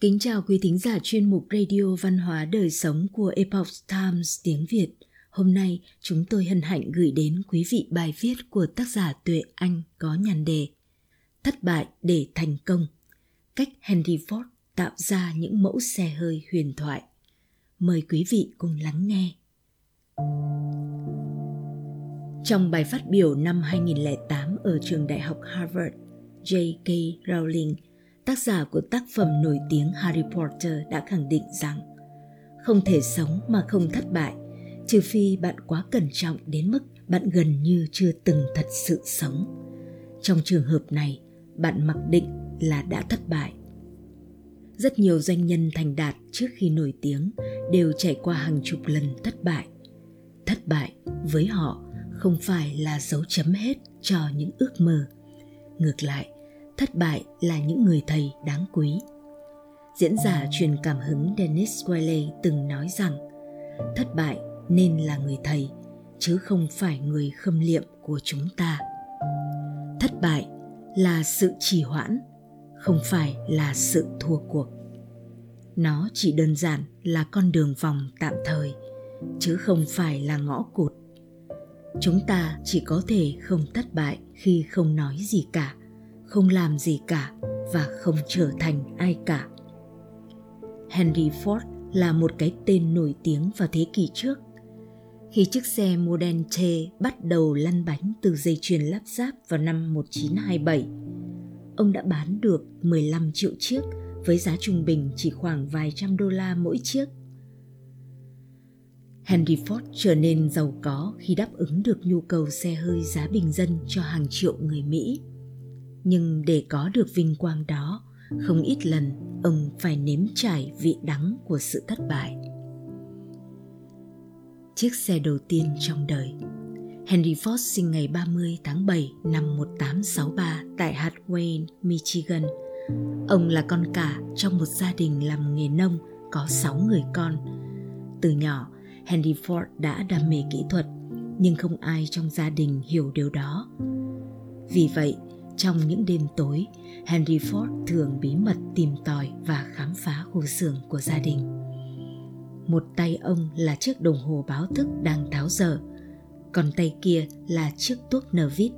Kính chào quý thính giả chuyên mục Radio Văn hóa Đời Sống của Epoch Times tiếng Việt. Hôm nay chúng tôi hân hạnh gửi đến quý vị bài viết của tác giả Tuệ Anh có nhàn đề Thất bại để thành công, cách Henry Ford tạo ra những mẫu xe hơi huyền thoại. Mời quý vị cùng lắng nghe. Trong bài phát biểu năm 2008 ở trường đại học Harvard, J.K. Rowling, tác giả của tác phẩm nổi tiếng Harry Potter đã khẳng định rằng không thể sống mà không thất bại, trừ phi bạn quá cẩn trọng đến mức bạn gần như chưa từng thật sự sống. Trong trường hợp này, bạn mặc định là đã thất bại. Rất nhiều doanh nhân thành đạt trước khi nổi tiếng đều trải qua hàng chục lần thất bại. Thất bại với họ không phải là dấu chấm hết cho những ước mơ. Ngược lại, thất bại là những người thầy đáng quý. Diễn giả truyền cảm hứng Dennis Wiley từng nói rằng thất bại nên là người thầy chứ không phải người khâm liệm của chúng ta. Thất bại là sự trì hoãn, không phải là sự thua cuộc. Nó chỉ đơn giản là con đường vòng tạm thời, chứ không phải là ngõ cụt. Chúng ta chỉ có thể không thất bại khi không nói gì cả không làm gì cả và không trở thành ai cả henry ford là một cái tên nổi tiếng vào thế kỷ trước khi chiếc xe Model T bắt đầu lăn bánh từ dây chuyền lắp ráp vào năm 1927. Ông đã bán được 15 triệu chiếc với giá trung bình chỉ khoảng vài trăm đô la mỗi chiếc. Henry Ford trở nên giàu có khi đáp ứng được nhu cầu xe hơi giá bình dân cho hàng triệu người Mỹ nhưng để có được vinh quang đó không ít lần ông phải nếm trải vị đắng của sự thất bại chiếc xe đầu tiên trong đời Henry Ford sinh ngày 30 tháng 7 năm 1863 tại Hartway, Michigan. Ông là con cả trong một gia đình làm nghề nông có 6 người con. Từ nhỏ, Henry Ford đã đam mê kỹ thuật, nhưng không ai trong gia đình hiểu điều đó. Vì vậy, trong những đêm tối, Henry Ford thường bí mật tìm tòi và khám phá khu xưởng của gia đình. Một tay ông là chiếc đồng hồ báo thức đang tháo dở, còn tay kia là chiếc tuốc nơ vít.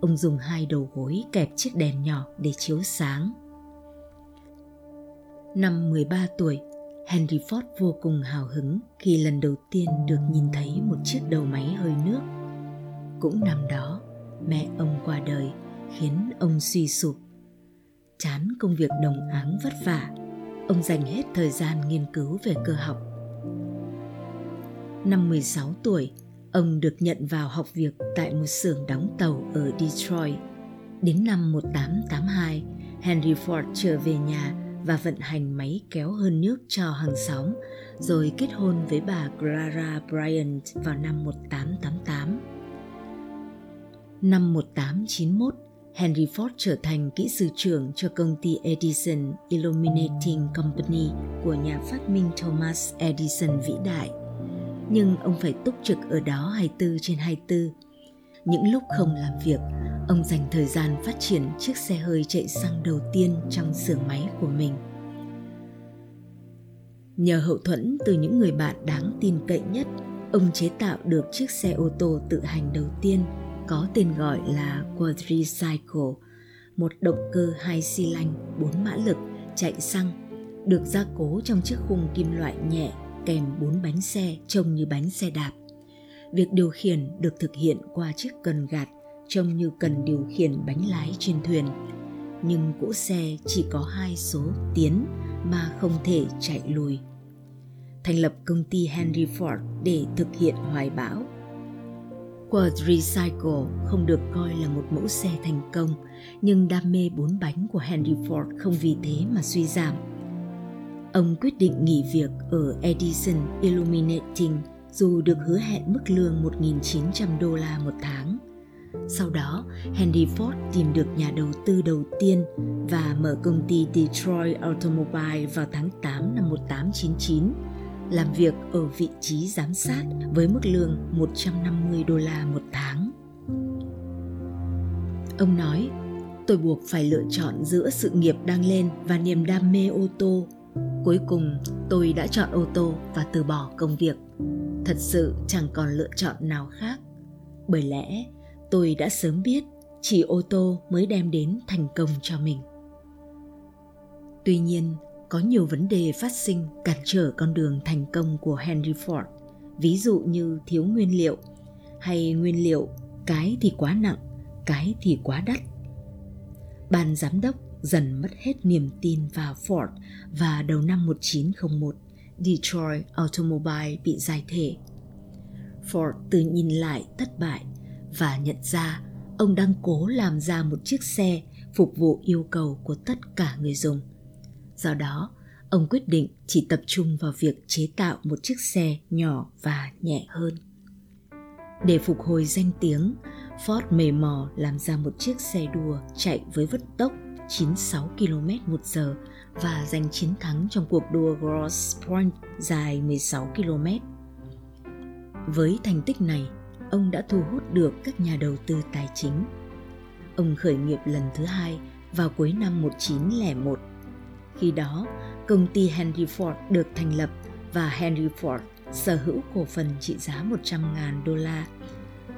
Ông dùng hai đầu gối kẹp chiếc đèn nhỏ để chiếu sáng. Năm 13 tuổi, Henry Ford vô cùng hào hứng khi lần đầu tiên được nhìn thấy một chiếc đầu máy hơi nước. Cũng năm đó, mẹ ông qua đời khiến ông suy sụp. Chán công việc đồng áng vất vả, ông dành hết thời gian nghiên cứu về cơ học. Năm 16 tuổi, ông được nhận vào học việc tại một xưởng đóng tàu ở Detroit. Đến năm 1882, Henry Ford trở về nhà và vận hành máy kéo hơn nước cho hàng xóm, rồi kết hôn với bà Clara Bryant vào năm 1888. Năm 1891, Henry Ford trở thành kỹ sư trưởng cho công ty Edison Illuminating Company của nhà phát minh Thomas Edison vĩ đại. Nhưng ông phải túc trực ở đó 24 trên 24. Những lúc không làm việc, ông dành thời gian phát triển chiếc xe hơi chạy xăng đầu tiên trong xưởng máy của mình. Nhờ hậu thuẫn từ những người bạn đáng tin cậy nhất, ông chế tạo được chiếc xe ô tô tự hành đầu tiên – có tên gọi là Quadricycle, một động cơ hai xi lanh bốn mã lực chạy xăng, được gia cố trong chiếc khung kim loại nhẹ kèm bốn bánh xe trông như bánh xe đạp. Việc điều khiển được thực hiện qua chiếc cần gạt trông như cần điều khiển bánh lái trên thuyền. Nhưng cỗ xe chỉ có hai số tiến mà không thể chạy lùi. Thành lập công ty Henry Ford để thực hiện hoài bão Quadricycle không được coi là một mẫu xe thành công, nhưng đam mê bốn bánh của Henry Ford không vì thế mà suy giảm. Ông quyết định nghỉ việc ở Edison Illuminating dù được hứa hẹn mức lương 1.900 đô la một tháng. Sau đó, Henry Ford tìm được nhà đầu tư đầu tiên và mở công ty Detroit Automobile vào tháng 8 năm 1899 làm việc ở vị trí giám sát với mức lương 150 đô la một tháng. Ông nói, tôi buộc phải lựa chọn giữa sự nghiệp đang lên và niềm đam mê ô tô. Cuối cùng tôi đã chọn ô tô và từ bỏ công việc. Thật sự chẳng còn lựa chọn nào khác. Bởi lẽ tôi đã sớm biết chỉ ô tô mới đem đến thành công cho mình. Tuy nhiên có nhiều vấn đề phát sinh cản trở con đường thành công của henry ford ví dụ như thiếu nguyên liệu hay nguyên liệu cái thì quá nặng cái thì quá đắt ban giám đốc dần mất hết niềm tin vào Ford và đầu năm 1901, Detroit Automobile bị giải thể. Ford từ nhìn lại thất bại và nhận ra ông đang cố làm ra một chiếc xe phục vụ yêu cầu của tất cả người dùng. Do đó, ông quyết định chỉ tập trung vào việc chế tạo một chiếc xe nhỏ và nhẹ hơn. Để phục hồi danh tiếng, Ford mề mò làm ra một chiếc xe đua chạy với vận tốc 96 km một giờ và giành chiến thắng trong cuộc đua Gross Point dài 16 km. Với thành tích này, ông đã thu hút được các nhà đầu tư tài chính. Ông khởi nghiệp lần thứ hai vào cuối năm 1901. Khi đó, công ty Henry Ford được thành lập và Henry Ford sở hữu cổ phần trị giá 100.000 đô la.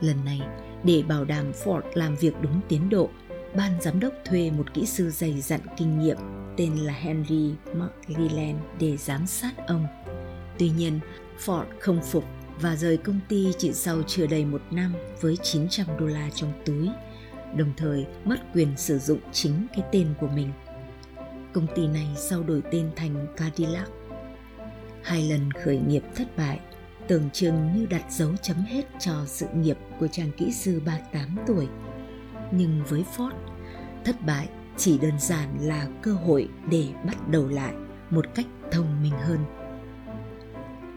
Lần này, để bảo đảm Ford làm việc đúng tiến độ, ban giám đốc thuê một kỹ sư dày dặn kinh nghiệm tên là Henry McLellan để giám sát ông. Tuy nhiên, Ford không phục và rời công ty chỉ sau chưa đầy một năm với 900 đô la trong túi, đồng thời mất quyền sử dụng chính cái tên của mình. Công ty này sau đổi tên thành Cadillac. Hai lần khởi nghiệp thất bại, tưởng chừng như đặt dấu chấm hết cho sự nghiệp của chàng kỹ sư 38 tuổi. Nhưng với Ford, thất bại chỉ đơn giản là cơ hội để bắt đầu lại một cách thông minh hơn.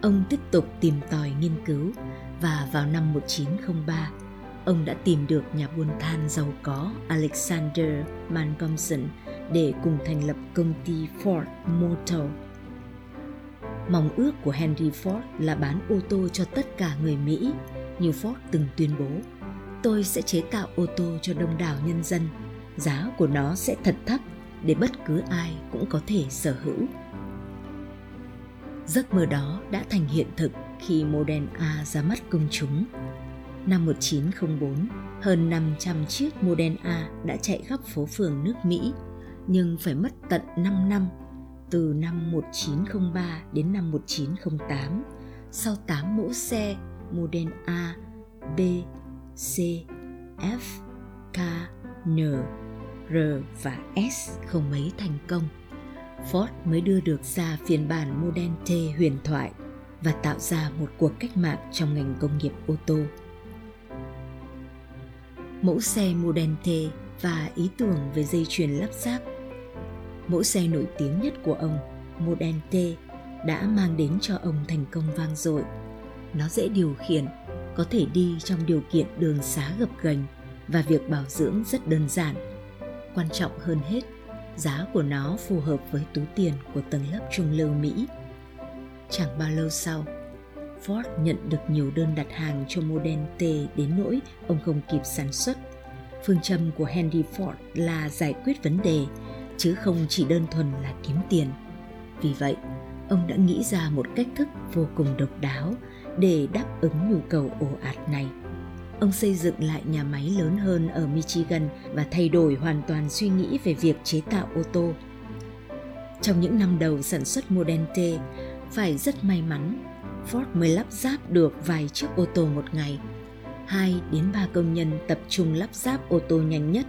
Ông tiếp tục tìm tòi nghiên cứu và vào năm 1903, ông đã tìm được nhà buôn than giàu có Alexander Montgomery để cùng thành lập công ty Ford Motor. Mong ước của Henry Ford là bán ô tô cho tất cả người Mỹ, như Ford từng tuyên bố, tôi sẽ chế tạo ô tô cho đông đảo nhân dân giá của nó sẽ thật thấp để bất cứ ai cũng có thể sở hữu. Giấc mơ đó đã thành hiện thực khi Model A ra mắt công chúng. Năm 1904, hơn 500 chiếc Model A đã chạy khắp phố phường nước Mỹ, nhưng phải mất tận 5 năm, từ năm 1903 đến năm 1908, sau 8 mẫu xe Model A, B, C, F, K, N R và S không mấy thành công. Ford mới đưa được ra phiên bản Model T huyền thoại và tạo ra một cuộc cách mạng trong ngành công nghiệp ô tô. Mẫu xe Model T và ý tưởng về dây chuyền lắp ráp. Mẫu xe nổi tiếng nhất của ông, Model T, đã mang đến cho ông thành công vang dội. Nó dễ điều khiển, có thể đi trong điều kiện đường xá gập ghềnh và việc bảo dưỡng rất đơn giản quan trọng hơn hết giá của nó phù hợp với túi tiền của tầng lớp trung lưu mỹ chẳng bao lâu sau ford nhận được nhiều đơn đặt hàng cho model t đến nỗi ông không kịp sản xuất. Phương châm của henry ford là giải quyết vấn đề chứ không chỉ đơn thuần là kiếm tiền. Vì vậy ông đã nghĩ ra một cách thức vô cùng độc đáo để đáp ứng nhu cầu ồ ạt này. Ông xây dựng lại nhà máy lớn hơn ở Michigan và thay đổi hoàn toàn suy nghĩ về việc chế tạo ô tô. Trong những năm đầu sản xuất Model T, phải rất may mắn, Ford mới lắp ráp được vài chiếc ô tô một ngày. Hai đến ba công nhân tập trung lắp ráp ô tô nhanh nhất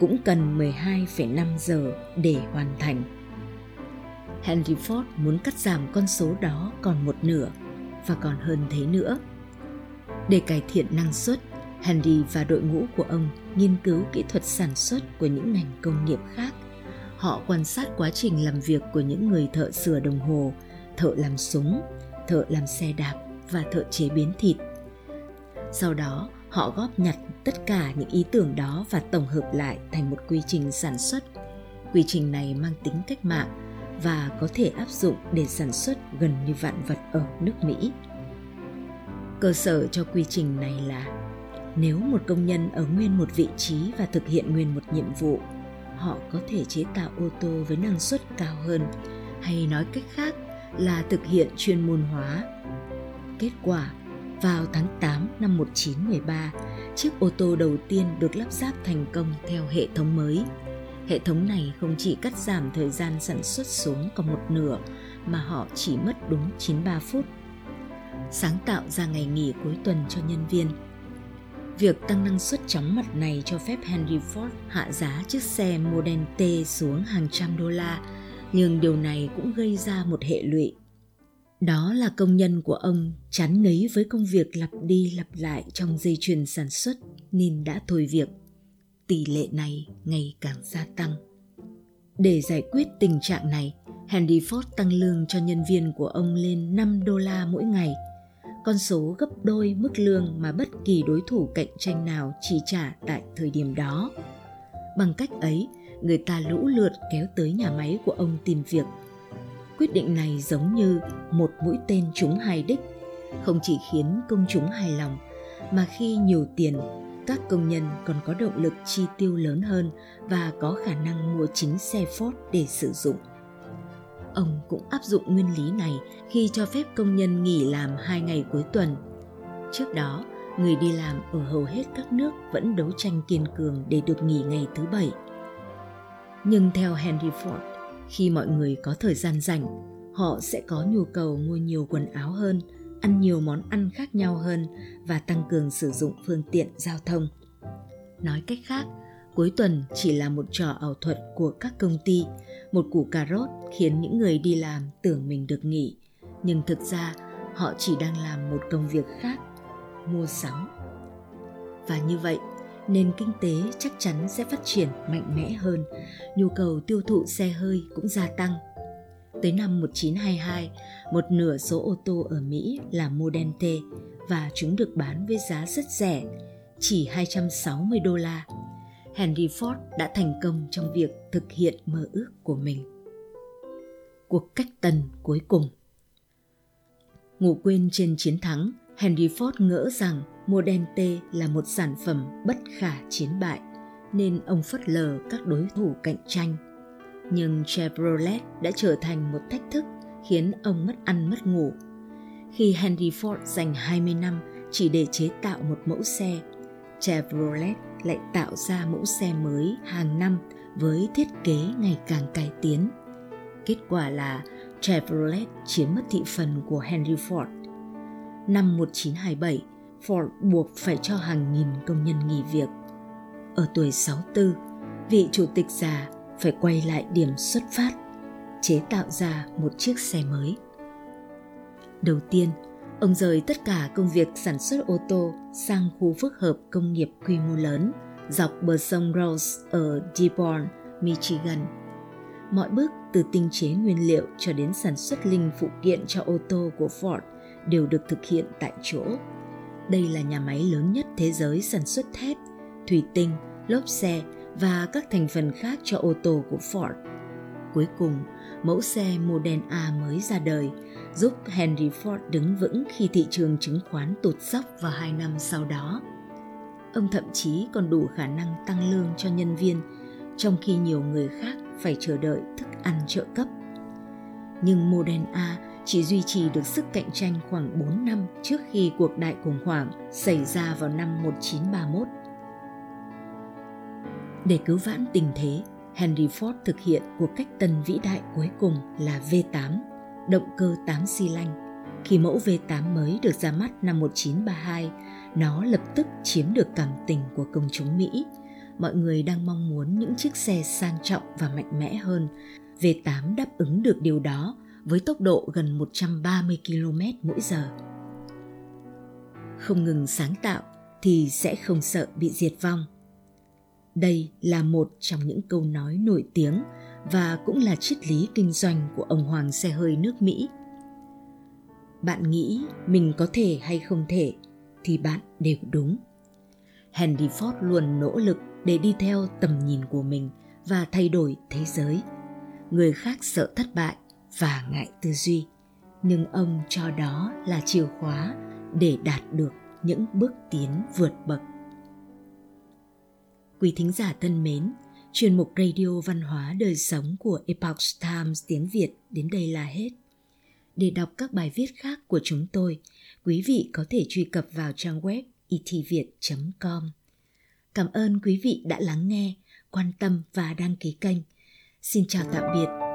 cũng cần 12,5 giờ để hoàn thành. Henry Ford muốn cắt giảm con số đó còn một nửa và còn hơn thế nữa. Để cải thiện năng suất, Henry và đội ngũ của ông nghiên cứu kỹ thuật sản xuất của những ngành công nghiệp khác. Họ quan sát quá trình làm việc của những người thợ sửa đồng hồ, thợ làm súng, thợ làm xe đạp và thợ chế biến thịt. Sau đó, họ góp nhặt tất cả những ý tưởng đó và tổng hợp lại thành một quy trình sản xuất. Quy trình này mang tính cách mạng và có thể áp dụng để sản xuất gần như vạn vật ở nước Mỹ. Cơ sở cho quy trình này là nếu một công nhân ở nguyên một vị trí và thực hiện nguyên một nhiệm vụ họ có thể chế tạo ô tô với năng suất cao hơn, hay nói cách khác là thực hiện chuyên môn hóa. Kết quả, vào tháng 8 năm 1913, chiếc ô tô đầu tiên được lắp ráp thành công theo hệ thống mới. Hệ thống này không chỉ cắt giảm thời gian sản xuất xuống còn một nửa mà họ chỉ mất đúng 93 phút. Sáng tạo ra ngày nghỉ cuối tuần cho nhân viên. Việc tăng năng suất chóng mặt này cho phép Henry Ford hạ giá chiếc xe Model T xuống hàng trăm đô la, nhưng điều này cũng gây ra một hệ lụy đó là công nhân của ông chán ngấy với công việc lặp đi lặp lại trong dây chuyền sản xuất nên đã thôi việc. Tỷ lệ này ngày càng gia tăng. Để giải quyết tình trạng này, Henry Ford tăng lương cho nhân viên của ông lên 5 đô la mỗi ngày, con số gấp đôi mức lương mà bất kỳ đối thủ cạnh tranh nào chi trả tại thời điểm đó. Bằng cách ấy, người ta lũ lượt kéo tới nhà máy của ông tìm việc quyết định này giống như một mũi tên trúng hai đích không chỉ khiến công chúng hài lòng mà khi nhiều tiền các công nhân còn có động lực chi tiêu lớn hơn và có khả năng mua chính xe Ford để sử dụng. Ông cũng áp dụng nguyên lý này khi cho phép công nhân nghỉ làm hai ngày cuối tuần. Trước đó, người đi làm ở hầu hết các nước vẫn đấu tranh kiên cường để được nghỉ ngày thứ bảy. Nhưng theo Henry Ford, khi mọi người có thời gian rảnh họ sẽ có nhu cầu mua nhiều quần áo hơn ăn nhiều món ăn khác nhau hơn và tăng cường sử dụng phương tiện giao thông. Nói cách khác cuối tuần chỉ là một trò ảo thuật của các công ty một củ cà rốt khiến những người đi làm tưởng mình được nghỉ. Nhưng thực ra họ chỉ đang làm một công việc khác mua sắm. Và như vậy nền kinh tế chắc chắn sẽ phát triển mạnh mẽ hơn, nhu cầu tiêu thụ xe hơi cũng gia tăng. Tới năm 1922, một nửa số ô tô ở Mỹ là Model T và chúng được bán với giá rất rẻ, chỉ 260 đô la. Henry Ford đã thành công trong việc thực hiện mơ ước của mình. Cuộc cách tần cuối cùng Ngủ quên trên chiến thắng, Henry Ford ngỡ rằng Modente là một sản phẩm bất khả chiến bại nên ông phớt lờ các đối thủ cạnh tranh. Nhưng Chevrolet đã trở thành một thách thức khiến ông mất ăn mất ngủ. Khi Henry Ford dành 20 năm chỉ để chế tạo một mẫu xe, Chevrolet lại tạo ra mẫu xe mới hàng năm với thiết kế ngày càng cải tiến. Kết quả là Chevrolet chiếm mất thị phần của Henry Ford. Năm 1927, Ford buộc phải cho hàng nghìn công nhân nghỉ việc. Ở tuổi 64, vị chủ tịch già phải quay lại điểm xuất phát, chế tạo ra một chiếc xe mới. Đầu tiên, ông rời tất cả công việc sản xuất ô tô sang khu phức hợp công nghiệp quy mô lớn dọc bờ sông Rose ở Dearborn, Michigan. Mọi bước từ tinh chế nguyên liệu cho đến sản xuất linh phụ kiện cho ô tô của Ford đều được thực hiện tại chỗ đây là nhà máy lớn nhất thế giới sản xuất thép, thủy tinh, lốp xe và các thành phần khác cho ô tô của Ford. Cuối cùng, mẫu xe Model A mới ra đời, giúp Henry Ford đứng vững khi thị trường chứng khoán tụt dốc vào hai năm sau đó. Ông thậm chí còn đủ khả năng tăng lương cho nhân viên, trong khi nhiều người khác phải chờ đợi thức ăn trợ cấp. Nhưng Model A chỉ duy trì được sức cạnh tranh khoảng 4 năm trước khi cuộc đại khủng hoảng xảy ra vào năm 1931. Để cứu vãn tình thế, Henry Ford thực hiện cuộc cách tân vĩ đại cuối cùng là V8, động cơ 8 xi lanh. Khi mẫu V8 mới được ra mắt năm 1932, nó lập tức chiếm được cảm tình của công chúng Mỹ. Mọi người đang mong muốn những chiếc xe sang trọng và mạnh mẽ hơn. V8 đáp ứng được điều đó với tốc độ gần 130 km mỗi giờ. Không ngừng sáng tạo thì sẽ không sợ bị diệt vong. Đây là một trong những câu nói nổi tiếng và cũng là triết lý kinh doanh của ông hoàng xe hơi nước Mỹ. Bạn nghĩ mình có thể hay không thể thì bạn đều đúng. Henry Ford luôn nỗ lực để đi theo tầm nhìn của mình và thay đổi thế giới. Người khác sợ thất bại và ngại tư duy nhưng ông cho đó là chìa khóa để đạt được những bước tiến vượt bậc quý thính giả thân mến Chuyên mục Radio Văn hóa Đời Sống của Epoch Times tiếng Việt đến đây là hết. Để đọc các bài viết khác của chúng tôi, quý vị có thể truy cập vào trang web e itviet.com. Cảm ơn quý vị đã lắng nghe, quan tâm và đăng ký kênh. Xin chào tạm biệt